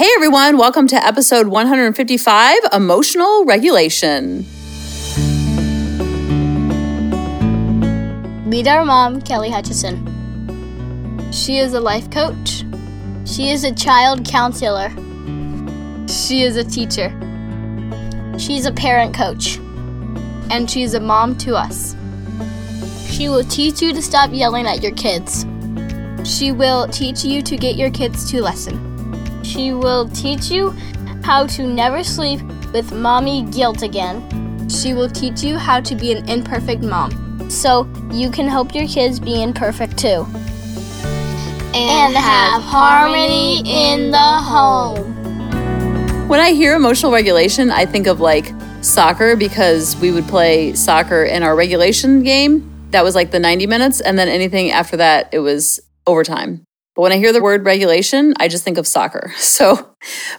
Hey everyone, welcome to episode 155 Emotional Regulation. Meet our mom, Kelly Hutchison. She is a life coach. She is a child counselor. She is a teacher. She's a parent coach. And she's a mom to us. She will teach you to stop yelling at your kids. She will teach you to get your kids to listen. She will teach you how to never sleep with mommy guilt again. She will teach you how to be an imperfect mom so you can help your kids be imperfect too. And have harmony in the home. When I hear emotional regulation, I think of like soccer because we would play soccer in our regulation game. That was like the 90 minutes. And then anything after that, it was overtime. But when I hear the word regulation, I just think of soccer. So,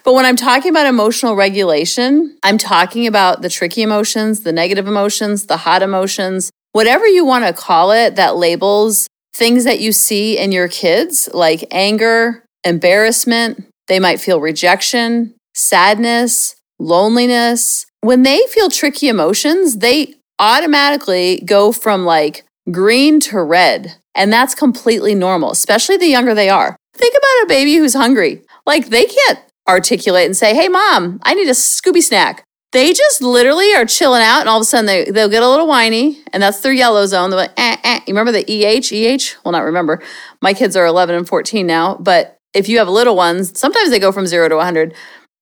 but when I'm talking about emotional regulation, I'm talking about the tricky emotions, the negative emotions, the hot emotions, whatever you want to call it that labels things that you see in your kids, like anger, embarrassment. They might feel rejection, sadness, loneliness. When they feel tricky emotions, they automatically go from like green to red. And that's completely normal, especially the younger they are. Think about a baby who's hungry. Like they can't articulate and say, Hey, mom, I need a Scooby snack. They just literally are chilling out, and all of a sudden they, they'll get a little whiny, and that's their yellow zone. They're like, eh, eh. You remember the EH? EH? Well, not remember. My kids are 11 and 14 now, but if you have little ones, sometimes they go from zero to 100,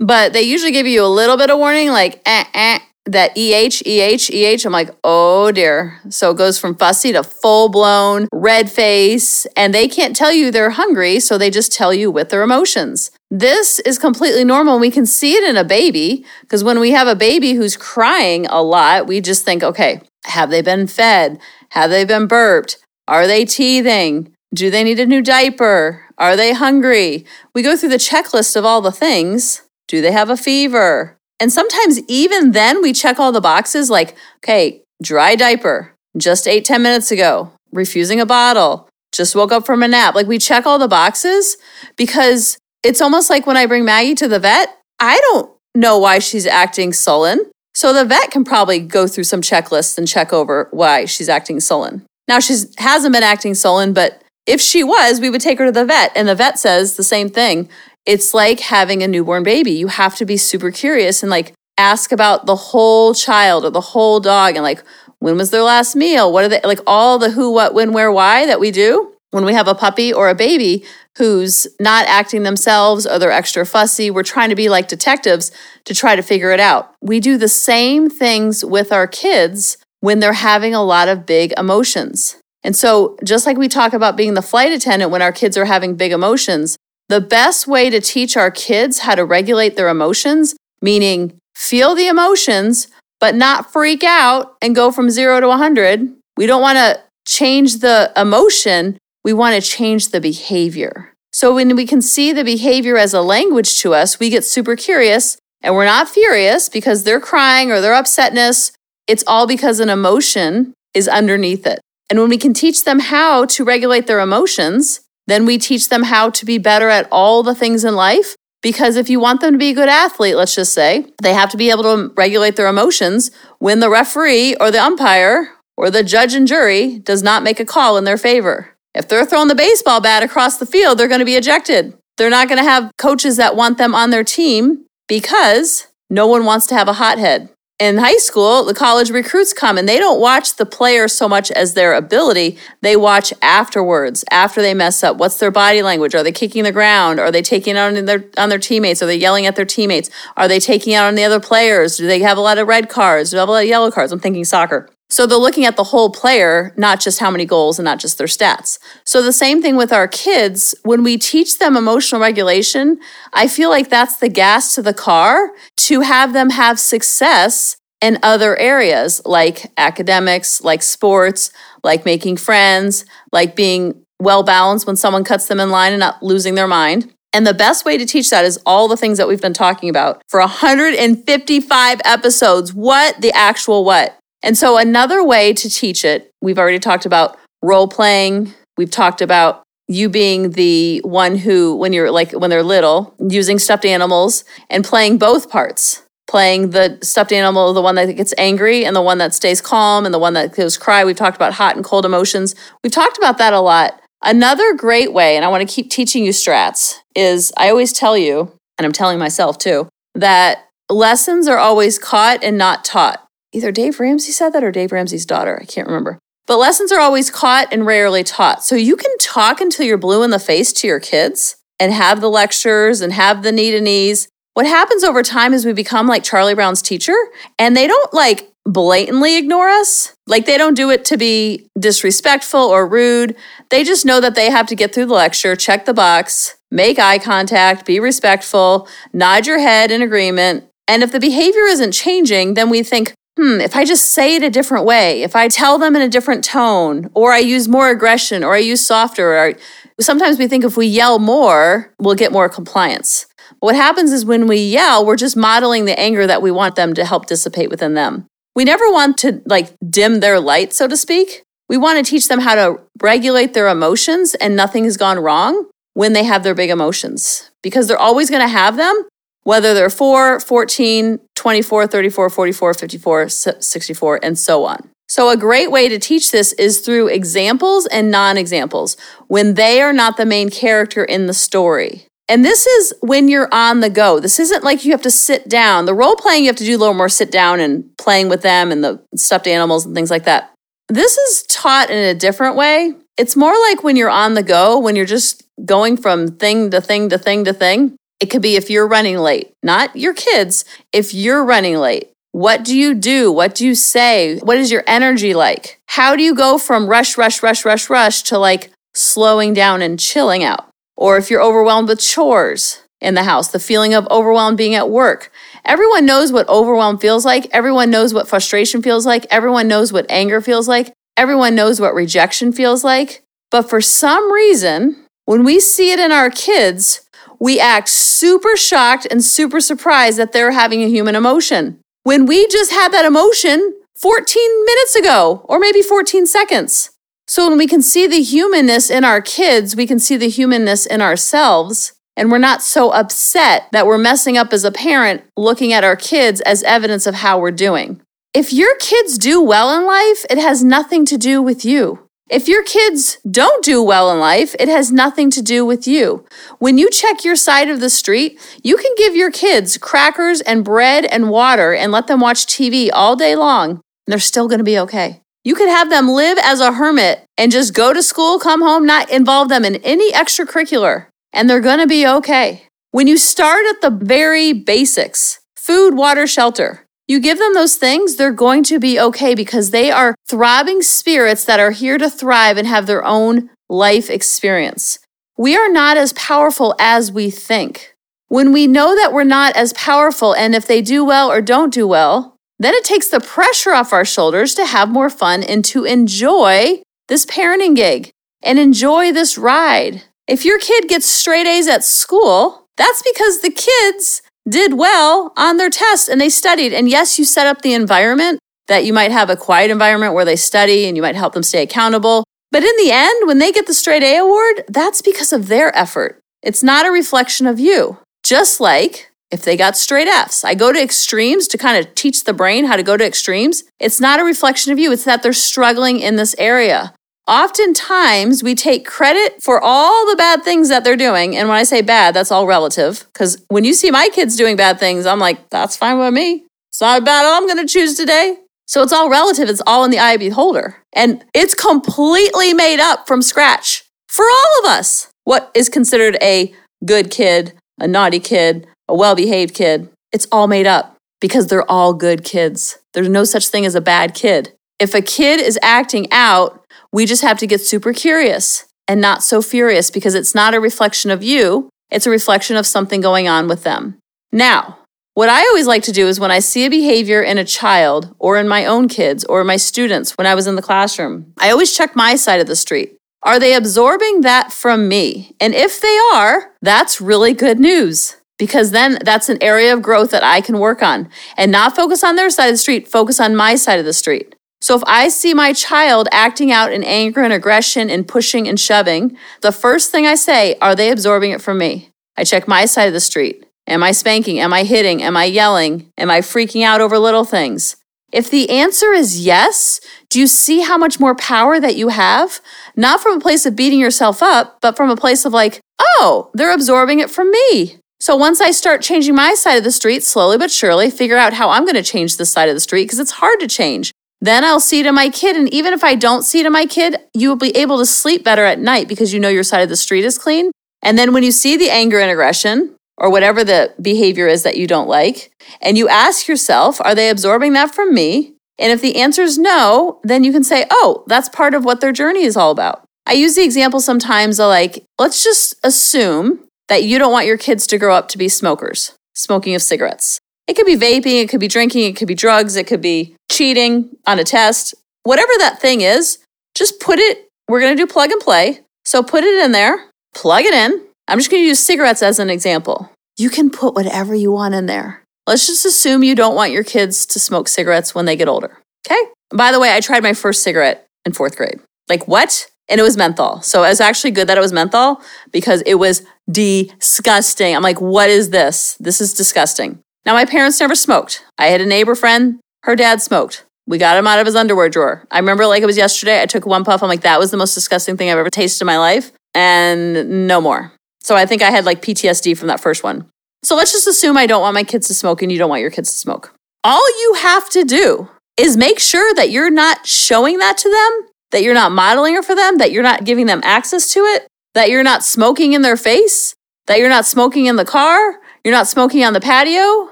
but they usually give you a little bit of warning, like, eh, eh, that EH, EH, EH. I'm like, oh dear. So it goes from fussy to full blown red face, and they can't tell you they're hungry, so they just tell you with their emotions. This is completely normal. We can see it in a baby because when we have a baby who's crying a lot, we just think, okay, have they been fed? Have they been burped? Are they teething? Do they need a new diaper? Are they hungry? We go through the checklist of all the things. Do they have a fever? And sometimes even then we check all the boxes like, okay, dry diaper, just ate 10 minutes ago, refusing a bottle, just woke up from a nap. Like we check all the boxes because it's almost like when I bring Maggie to the vet, I don't know why she's acting sullen. So the vet can probably go through some checklists and check over why she's acting sullen. Now she hasn't been acting sullen, but if she was, we would take her to the vet and the vet says the same thing it's like having a newborn baby. You have to be super curious and like ask about the whole child or the whole dog and like when was their last meal? What are they like all the who, what, when, where, why that we do when we have a puppy or a baby who's not acting themselves or they're extra fussy. We're trying to be like detectives to try to figure it out. We do the same things with our kids when they're having a lot of big emotions. And so, just like we talk about being the flight attendant when our kids are having big emotions, the best way to teach our kids how to regulate their emotions, meaning feel the emotions, but not freak out and go from zero to 100. We don't want to change the emotion, we want to change the behavior. So when we can see the behavior as a language to us, we get super curious and we're not furious because they're crying or their upsetness. It's all because an emotion is underneath it. And when we can teach them how to regulate their emotions, then we teach them how to be better at all the things in life. Because if you want them to be a good athlete, let's just say, they have to be able to regulate their emotions when the referee or the umpire or the judge and jury does not make a call in their favor. If they're throwing the baseball bat across the field, they're going to be ejected. They're not going to have coaches that want them on their team because no one wants to have a hothead in high school, the college recruits come and they don't watch the player so much as their ability. They watch afterwards, after they mess up. What's their body language? Are they kicking the ground? Are they taking out on their on their teammates? Are they yelling at their teammates? Are they taking out on the other players? Do they have a lot of red cards? Do they have a lot of yellow cards? I'm thinking soccer. So they're looking at the whole player, not just how many goals and not just their stats. So the same thing with our kids, when we teach them emotional regulation, I feel like that's the gas to the car to have them have success in other areas like academics, like sports, like making friends, like being well balanced when someone cuts them in line and not losing their mind. And the best way to teach that is all the things that we've been talking about for 155 episodes. What the actual what? And so, another way to teach it, we've already talked about role playing, we've talked about you being the one who, when you're like, when they're little, using stuffed animals and playing both parts. Playing the stuffed animal, the one that gets angry and the one that stays calm and the one that goes cry. We've talked about hot and cold emotions. We've talked about that a lot. Another great way, and I want to keep teaching you strats, is I always tell you, and I'm telling myself too, that lessons are always caught and not taught. Either Dave Ramsey said that or Dave Ramsey's daughter. I can't remember. But lessons are always caught and rarely taught. So you can talk until you're blue in the face to your kids and have the lectures and have the knee to knees. What happens over time is we become like Charlie Brown's teacher and they don't like blatantly ignore us. Like they don't do it to be disrespectful or rude. They just know that they have to get through the lecture, check the box, make eye contact, be respectful, nod your head in agreement. And if the behavior isn't changing, then we think, hmm, if I just say it a different way, if I tell them in a different tone, or I use more aggression, or I use softer, or sometimes we think if we yell more, we'll get more compliance. What happens is when we yell, we're just modeling the anger that we want them to help dissipate within them. We never want to like dim their light, so to speak. We want to teach them how to regulate their emotions and nothing has gone wrong when they have their big emotions because they're always going to have them, whether they're 4, 14, 24, 34, 44, 54, 64, and so on. So, a great way to teach this is through examples and non examples when they are not the main character in the story. And this is when you're on the go. This isn't like you have to sit down. The role playing, you have to do a little more sit down and playing with them and the stuffed animals and things like that. This is taught in a different way. It's more like when you're on the go, when you're just going from thing to thing to thing to thing. It could be if you're running late, not your kids, if you're running late. What do you do? What do you say? What is your energy like? How do you go from rush, rush, rush, rush, rush to like slowing down and chilling out? Or if you're overwhelmed with chores in the house, the feeling of overwhelmed being at work. Everyone knows what overwhelm feels like. Everyone knows what frustration feels like. Everyone knows what anger feels like. Everyone knows what rejection feels like. But for some reason, when we see it in our kids, we act super shocked and super surprised that they're having a human emotion. When we just had that emotion 14 minutes ago, or maybe 14 seconds. So when we can see the humanness in our kids, we can see the humanness in ourselves. And we're not so upset that we're messing up as a parent looking at our kids as evidence of how we're doing. If your kids do well in life, it has nothing to do with you. If your kids don't do well in life, it has nothing to do with you. When you check your side of the street, you can give your kids crackers and bread and water and let them watch TV all day long, and they're still going to be okay. You could have them live as a hermit and just go to school, come home, not involve them in any extracurricular, and they're going to be okay. When you start at the very basics food, water, shelter you give them those things, they're going to be okay because they are throbbing spirits that are here to thrive and have their own life experience. We are not as powerful as we think. When we know that we're not as powerful, and if they do well or don't do well, then it takes the pressure off our shoulders to have more fun and to enjoy this parenting gig and enjoy this ride. If your kid gets straight A's at school, that's because the kids did well on their tests and they studied. And yes, you set up the environment that you might have a quiet environment where they study and you might help them stay accountable. But in the end, when they get the straight A award, that's because of their effort. It's not a reflection of you. Just like if they got straight F's. I go to extremes to kind of teach the brain how to go to extremes. It's not a reflection of you, it's that they're struggling in this area. Oftentimes, we take credit for all the bad things that they're doing. And when I say bad, that's all relative. Because when you see my kids doing bad things, I'm like, that's fine with me. It's not bad I'm going to choose today. So it's all relative. It's all in the eye of the beholder. And it's completely made up from scratch for all of us. What is considered a good kid, a naughty kid, a well behaved kid. It's all made up because they're all good kids. There's no such thing as a bad kid. If a kid is acting out, we just have to get super curious and not so furious because it's not a reflection of you, it's a reflection of something going on with them. Now, what I always like to do is when I see a behavior in a child or in my own kids or my students when I was in the classroom, I always check my side of the street. Are they absorbing that from me? And if they are, that's really good news because then that's an area of growth that I can work on and not focus on their side of the street, focus on my side of the street. So if I see my child acting out in anger and aggression and pushing and shoving, the first thing I say, are they absorbing it from me? I check my side of the street. Am I spanking? Am I hitting? Am I yelling? Am I freaking out over little things? If the answer is yes, do you see how much more power that you have? Not from a place of beating yourself up, but from a place of like, oh, they're absorbing it from me. So once I start changing my side of the street slowly but surely, figure out how I'm going to change this side of the street because it's hard to change. Then I'll see to my kid. And even if I don't see to my kid, you will be able to sleep better at night because you know your side of the street is clean. And then when you see the anger and aggression, or whatever the behavior is that you don't like, and you ask yourself, are they absorbing that from me? And if the answer is no, then you can say, oh, that's part of what their journey is all about. I use the example sometimes of like, let's just assume that you don't want your kids to grow up to be smokers, smoking of cigarettes. It could be vaping, it could be drinking, it could be drugs, it could be cheating on a test. Whatever that thing is, just put it, we're going to do plug and play. So put it in there, plug it in. I'm just going to use cigarettes as an example. You can put whatever you want in there. Let's just assume you don't want your kids to smoke cigarettes when they get older. Okay? By the way, I tried my first cigarette in fourth grade. Like, what? And it was menthol. So it was actually good that it was menthol because it was disgusting. I'm like, what is this? This is disgusting. Now, my parents never smoked. I had a neighbor friend, her dad smoked. We got him out of his underwear drawer. I remember like it was yesterday. I took one puff. I'm like, that was the most disgusting thing I've ever tasted in my life. And no more. So I think I had like PTSD from that first one. So let's just assume I don't want my kids to smoke and you don't want your kids to smoke. All you have to do is make sure that you're not showing that to them, that you're not modeling it for them, that you're not giving them access to it, that you're not smoking in their face, that you're not smoking in the car, you're not smoking on the patio.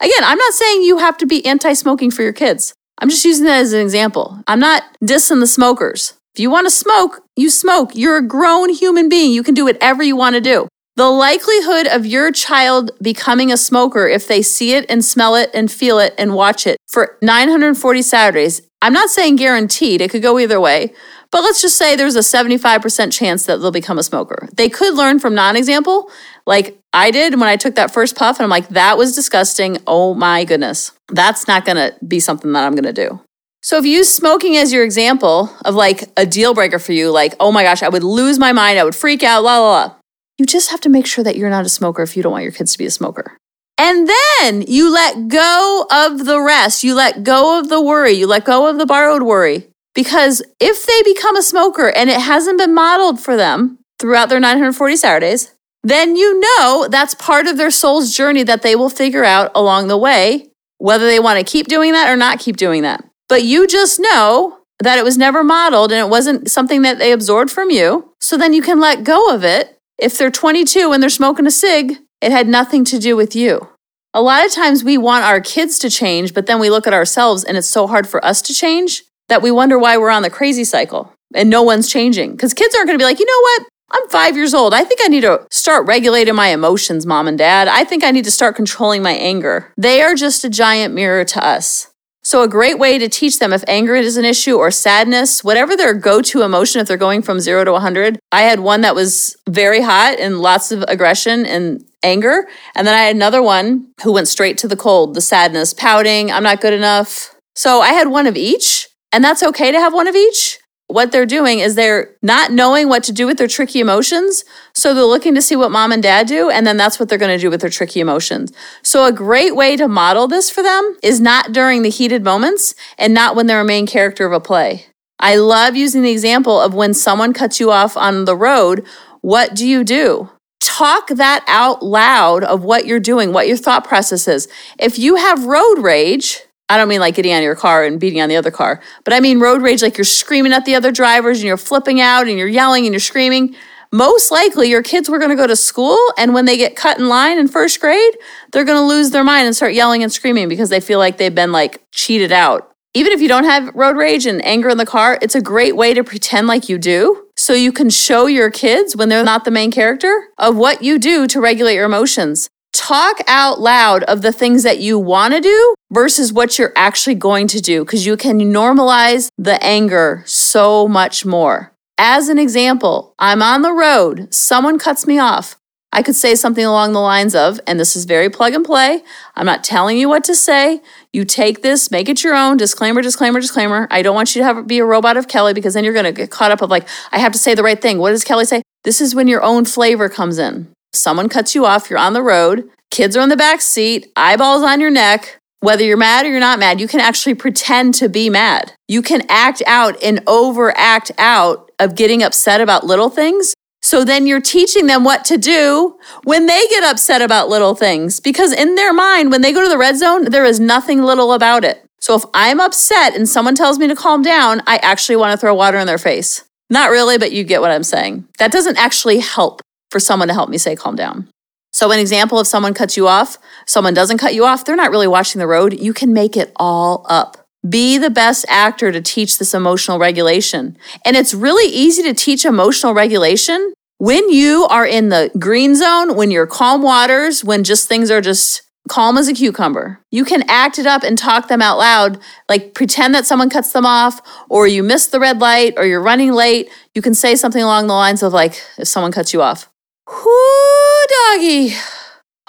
Again, I'm not saying you have to be anti smoking for your kids. I'm just using that as an example. I'm not dissing the smokers. If you want to smoke, you smoke. You're a grown human being. You can do whatever you want to do. The likelihood of your child becoming a smoker if they see it and smell it and feel it and watch it for 940 Saturdays, I'm not saying guaranteed, it could go either way, but let's just say there's a 75% chance that they'll become a smoker. They could learn from non example, like I did when I took that first puff, and I'm like, that was disgusting. Oh my goodness. That's not gonna be something that I'm gonna do. So if you use smoking as your example of like a deal breaker for you, like, oh my gosh, I would lose my mind, I would freak out, la la la. You just have to make sure that you're not a smoker if you don't want your kids to be a smoker. And then you let go of the rest. You let go of the worry. You let go of the borrowed worry. Because if they become a smoker and it hasn't been modeled for them throughout their 940 Saturdays, then you know that's part of their soul's journey that they will figure out along the way, whether they want to keep doing that or not keep doing that. But you just know that it was never modeled and it wasn't something that they absorbed from you. So then you can let go of it if they're 22 and they're smoking a cig, it had nothing to do with you. A lot of times we want our kids to change, but then we look at ourselves and it's so hard for us to change that we wonder why we're on the crazy cycle and no one's changing. Because kids aren't going to be like, you know what? I'm five years old. I think I need to start regulating my emotions, mom and dad. I think I need to start controlling my anger. They are just a giant mirror to us. So, a great way to teach them if anger is an issue or sadness, whatever their go to emotion, if they're going from zero to 100. I had one that was very hot and lots of aggression and anger. And then I had another one who went straight to the cold, the sadness, pouting, I'm not good enough. So, I had one of each. And that's okay to have one of each what they're doing is they're not knowing what to do with their tricky emotions. So they're looking to see what mom and dad do, and then that's what they're going to do with their tricky emotions. So, a great way to model this for them is not during the heated moments and not when they're a main character of a play. I love using the example of when someone cuts you off on the road, what do you do? Talk that out loud of what you're doing, what your thought process is. If you have road rage, I don't mean like getting out of your car and beating on the other car, but I mean road rage, like you're screaming at the other drivers and you're flipping out and you're yelling and you're screaming. Most likely, your kids were going to go to school, and when they get cut in line in first grade, they're going to lose their mind and start yelling and screaming because they feel like they've been like cheated out. Even if you don't have road rage and anger in the car, it's a great way to pretend like you do. So you can show your kids when they're not the main character of what you do to regulate your emotions talk out loud of the things that you want to do versus what you're actually going to do because you can normalize the anger so much more. As an example, I'm on the road, someone cuts me off. I could say something along the lines of, and this is very plug and play. I'm not telling you what to say. You take this, make it your own. Disclaimer, disclaimer, disclaimer. I don't want you to have be a robot of Kelly because then you're going to get caught up of like, I have to say the right thing. What does Kelly say? This is when your own flavor comes in. Someone cuts you off, you're on the road, kids are in the back seat, eyeballs on your neck. Whether you're mad or you're not mad, you can actually pretend to be mad. You can act out and overact out of getting upset about little things so then you're teaching them what to do when they get upset about little things. Because in their mind, when they go to the red zone, there is nothing little about it. So if I'm upset and someone tells me to calm down, I actually want to throw water in their face. Not really, but you get what I'm saying. That doesn't actually help for someone to help me say calm down. So, an example if someone cuts you off, someone doesn't cut you off, they're not really watching the road. You can make it all up. Be the best actor to teach this emotional regulation. And it's really easy to teach emotional regulation when you are in the green zone, when you're calm waters, when just things are just calm as a cucumber. You can act it up and talk them out loud, like pretend that someone cuts them off, or you miss the red light, or you're running late. You can say something along the lines of, like, if someone cuts you off, Whoo, doggy.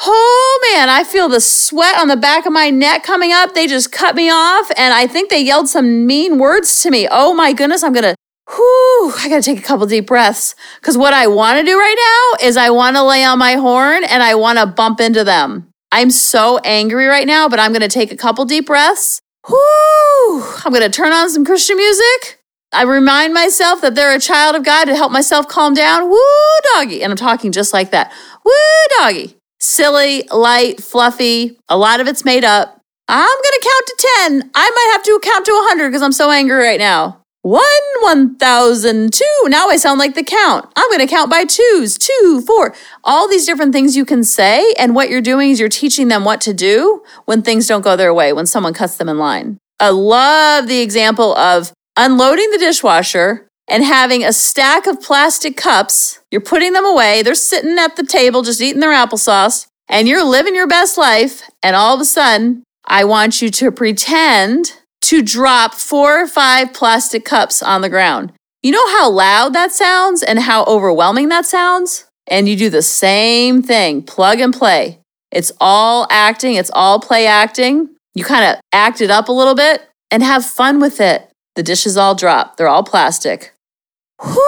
Oh man, I feel the sweat on the back of my neck coming up. They just cut me off, and I think they yelled some mean words to me. Oh my goodness, I'm gonna whew, I gotta take a couple deep breaths. Because what I wanna do right now is I wanna lay on my horn and I wanna bump into them. I'm so angry right now, but I'm gonna take a couple deep breaths. Whoo, I'm gonna turn on some Christian music. I remind myself that they're a child of God to help myself calm down. Woo, doggy. And I'm talking just like that. Woo, doggy. Silly, light, fluffy. A lot of it's made up. I'm going to count to 10. I might have to count to 100 because I'm so angry right now. One, one thousand, two. Now I sound like the count. I'm going to count by twos, two, four. All these different things you can say. And what you're doing is you're teaching them what to do when things don't go their way, when someone cuts them in line. I love the example of unloading the dishwasher and having a stack of plastic cups. You're putting them away. They're sitting at the table just eating their applesauce. And you're living your best life. And all of a sudden, I want you to pretend to drop four or five plastic cups on the ground. You know how loud that sounds and how overwhelming that sounds? And you do the same thing plug and play. It's all acting, it's all play acting. You kind of act it up a little bit and have fun with it. The dishes all drop, they're all plastic. Whoo,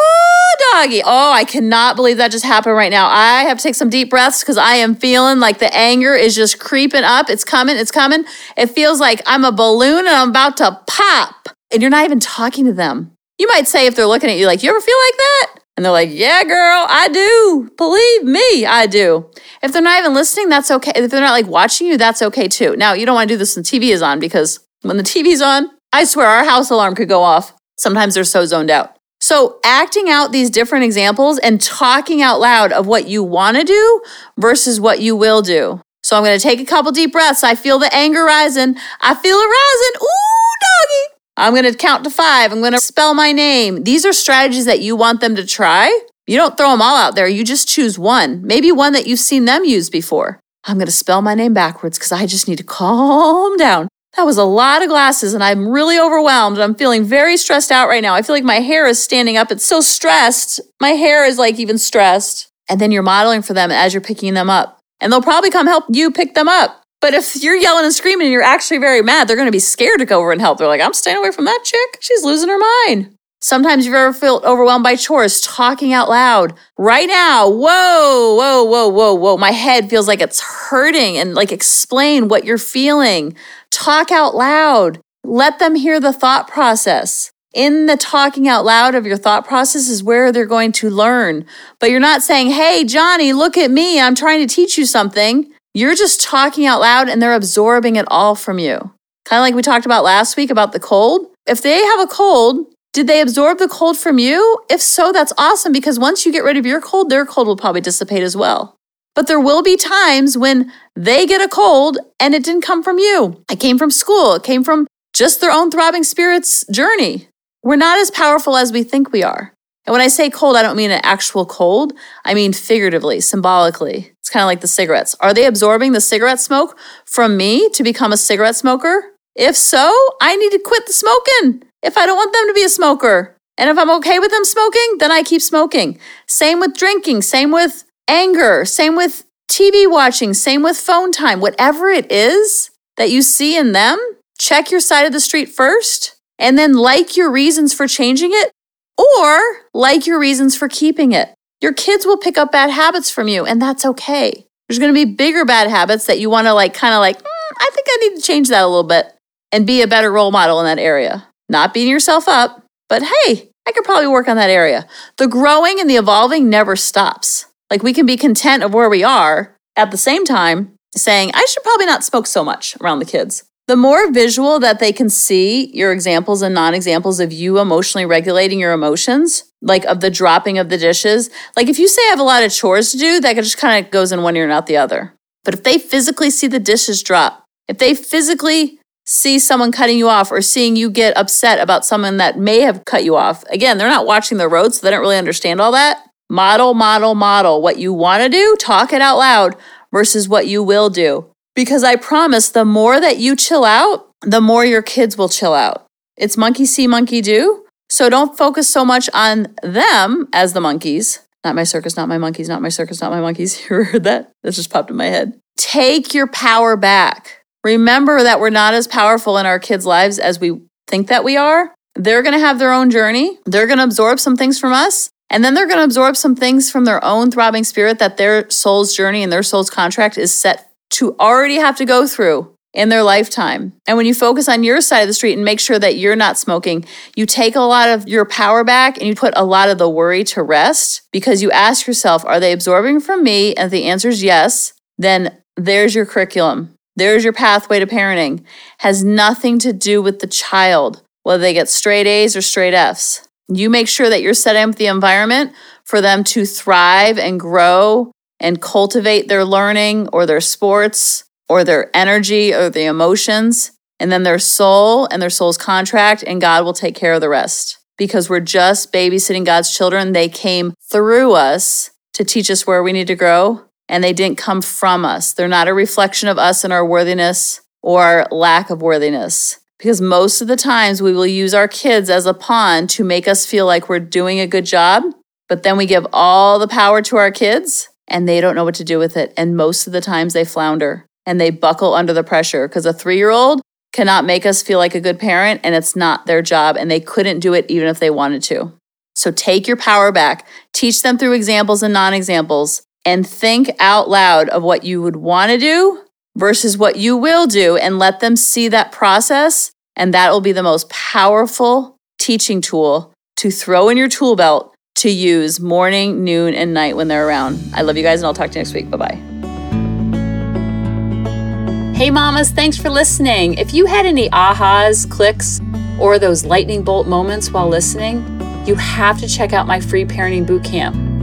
doggy. Oh, I cannot believe that just happened right now. I have to take some deep breaths because I am feeling like the anger is just creeping up. It's coming, it's coming. It feels like I'm a balloon and I'm about to pop. And you're not even talking to them. You might say, if they're looking at you, like, you ever feel like that? And they're like, yeah, girl, I do. Believe me, I do. If they're not even listening, that's okay. If they're not like watching you, that's okay too. Now, you don't want to do this when TV is on because when the TV's on, I swear our house alarm could go off. Sometimes they're so zoned out. So, acting out these different examples and talking out loud of what you want to do versus what you will do. So, I'm going to take a couple deep breaths. I feel the anger rising. I feel it rising. Ooh, doggy. I'm going to count to five. I'm going to spell my name. These are strategies that you want them to try. You don't throw them all out there. You just choose one, maybe one that you've seen them use before. I'm going to spell my name backwards because I just need to calm down. That was a lot of glasses, and I'm really overwhelmed. I'm feeling very stressed out right now. I feel like my hair is standing up. It's so stressed. My hair is like even stressed. And then you're modeling for them as you're picking them up. And they'll probably come help you pick them up. But if you're yelling and screaming and you're actually very mad, they're going to be scared to go over and help. They're like, I'm staying away from that chick. She's losing her mind. Sometimes you've ever felt overwhelmed by chores, talking out loud. Right now, whoa, whoa, whoa, whoa, whoa. My head feels like it's hurting and like explain what you're feeling. Talk out loud. Let them hear the thought process. In the talking out loud of your thought process is where they're going to learn. But you're not saying, hey, Johnny, look at me. I'm trying to teach you something. You're just talking out loud and they're absorbing it all from you. Kind of like we talked about last week about the cold. If they have a cold, did they absorb the cold from you? If so, that's awesome because once you get rid of your cold, their cold will probably dissipate as well. But there will be times when they get a cold and it didn't come from you. It came from school, it came from just their own throbbing spirits journey. We're not as powerful as we think we are. And when I say cold, I don't mean an actual cold. I mean figuratively, symbolically. It's kind of like the cigarettes. Are they absorbing the cigarette smoke from me to become a cigarette smoker? If so, I need to quit the smoking if I don't want them to be a smoker. And if I'm okay with them smoking, then I keep smoking. Same with drinking, same with anger, same with TV watching, same with phone time, whatever it is that you see in them, check your side of the street first and then like your reasons for changing it or like your reasons for keeping it. Your kids will pick up bad habits from you, and that's okay. There's gonna be bigger bad habits that you wanna like kind of like, mm, I think I need to change that a little bit and be a better role model in that area. Not beating yourself up, but hey, I could probably work on that area. The growing and the evolving never stops. Like we can be content of where we are at the same time saying, I should probably not smoke so much around the kids. The more visual that they can see your examples and non examples of you emotionally regulating your emotions, like of the dropping of the dishes, like if you say I have a lot of chores to do, that just kind of goes in one ear and out the other. But if they physically see the dishes drop, if they physically see someone cutting you off or seeing you get upset about someone that may have cut you off, again, they're not watching the road, so they don't really understand all that. Model, model, model what you want to do, talk it out loud versus what you will do. Because I promise the more that you chill out, the more your kids will chill out. It's monkey see, monkey do. So don't focus so much on them as the monkeys. Not my circus, not my monkeys, not my circus, not my monkeys. You heard that? That just popped in my head. Take your power back. Remember that we're not as powerful in our kids' lives as we think that we are. They're going to have their own journey. They're going to absorb some things from us. And then they're going to absorb some things from their own throbbing spirit that their soul's journey and their soul's contract is set to already have to go through in their lifetime. And when you focus on your side of the street and make sure that you're not smoking, you take a lot of your power back and you put a lot of the worry to rest because you ask yourself, are they absorbing from me? And the answer is yes, then there's your curriculum. There's your pathway to parenting. Has nothing to do with the child, whether they get straight A's or straight F's. You make sure that you're setting up the environment for them to thrive and grow and cultivate their learning or their sports or their energy or the emotions, and then their soul and their soul's contract, and God will take care of the rest. Because we're just babysitting God's children. They came through us to teach us where we need to grow, and they didn't come from us. They're not a reflection of us and our worthiness or lack of worthiness. Because most of the times we will use our kids as a pawn to make us feel like we're doing a good job, but then we give all the power to our kids and they don't know what to do with it. And most of the times they flounder and they buckle under the pressure because a three year old cannot make us feel like a good parent and it's not their job and they couldn't do it even if they wanted to. So take your power back, teach them through examples and non examples, and think out loud of what you would want to do versus what you will do and let them see that process. And that will be the most powerful teaching tool to throw in your tool belt to use morning, noon, and night when they're around. I love you guys, and I'll talk to you next week. Bye bye. Hey, mamas, thanks for listening. If you had any ahas, clicks, or those lightning bolt moments while listening, you have to check out my free parenting bootcamp,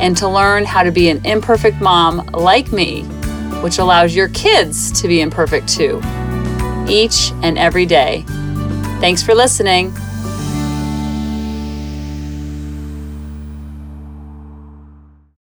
and to learn how to be an imperfect mom like me, which allows your kids to be imperfect too, each and every day. Thanks for listening.